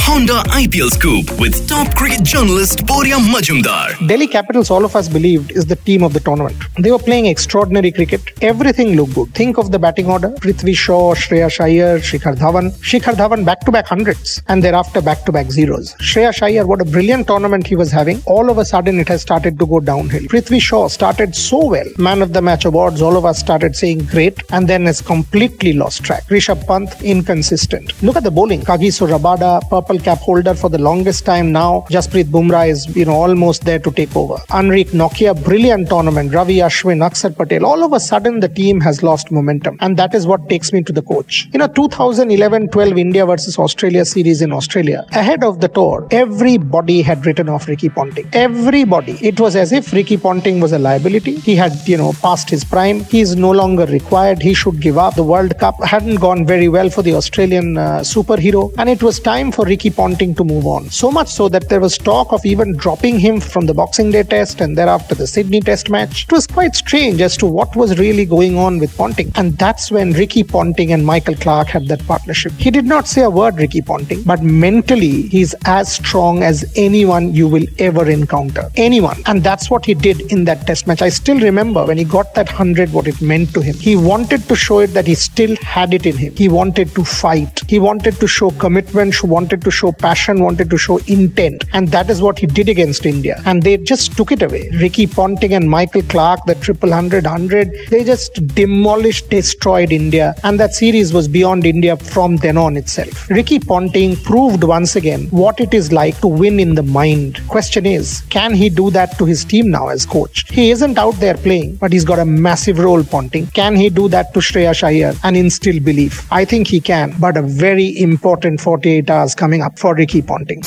Honda IPL Scoop with top cricket journalist Boria Majumdar. Delhi Capitals, all of us believed, is the team of the tournament. They were playing extraordinary cricket. Everything looked good. Think of the batting order Prithvi Shaw, Shreyas Iyer, Shikhar Dhawan. Shikhar Dhawan back to back hundreds and thereafter back to back zeros. Shreyas Iyer, what a brilliant tournament he was having. All of a sudden, it has started to go downhill. Prithvi Shaw started so well. Man of the match awards, all of us started saying great and then has completely lost track. Rishabh Pant, inconsistent. Look at the bowling. Kagiso Rabada, purple cap holder for the longest time now. Jasprit Bumrah is, you know, almost there to take over. Anrich Nortje, brilliant tournament. Ravi Ashwin, Akshar Patel. All of a sudden, the team has lost momentum. And that is what takes me to the coach. You know, 2011-12 India versus Australia series in Australia. Ahead of the tour, everybody had written off Ricky Ponting. Everybody. It was as if Ricky Ponting was a liability. He had, you know, passed his prime. He is no longer required. He should give up. The World Cup hadn't gone very well for the Australian uh, superhero. And it was time for Ricky Ponting to move on. So much so that there was talk of even dropping him from the Boxing Day test and thereafter the Sydney test match. It was quite strange as to what was really going on with Ponting. And that's when Ricky Ponting and Michael Clarke had that partnership. He did not say a word, Ricky Ponting, but mentally he's as strong as anyone you will ever encounter. Anyone. And that's what he did in that test match. I still remember when he got that 100, what it meant to him. He wanted to show it that he still had it in him. He wanted to fight. He wanted to show commitment, wanted to show passion, wanted to show intent. And that is what he did against India. And they just took it away. Ricky Ponting and Michael Clarke, the triple hundred, hundred, they just demolished, destroyed India. And that series was beyond India from then on itself. Ricky Ponting proved once again what it is like to win in the mind. Question is, can he do that to his team now as coach? He isn't out there playing, but he's got a massive role, Ponting. Can he do that to Shreyas Iyer and instill belief? I think he can, but a very important 48 hours coming up for Ricky Ponting.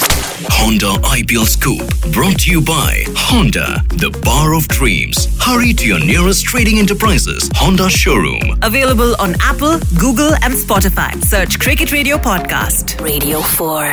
Honda IPL Scoop brought to you by Honda, the bar of dreams. Hurry to your nearest trading enterprises, Honda showroom. Available on Apple, Google, and Spotify. Search Cricket Radio Podcast. Radio 4.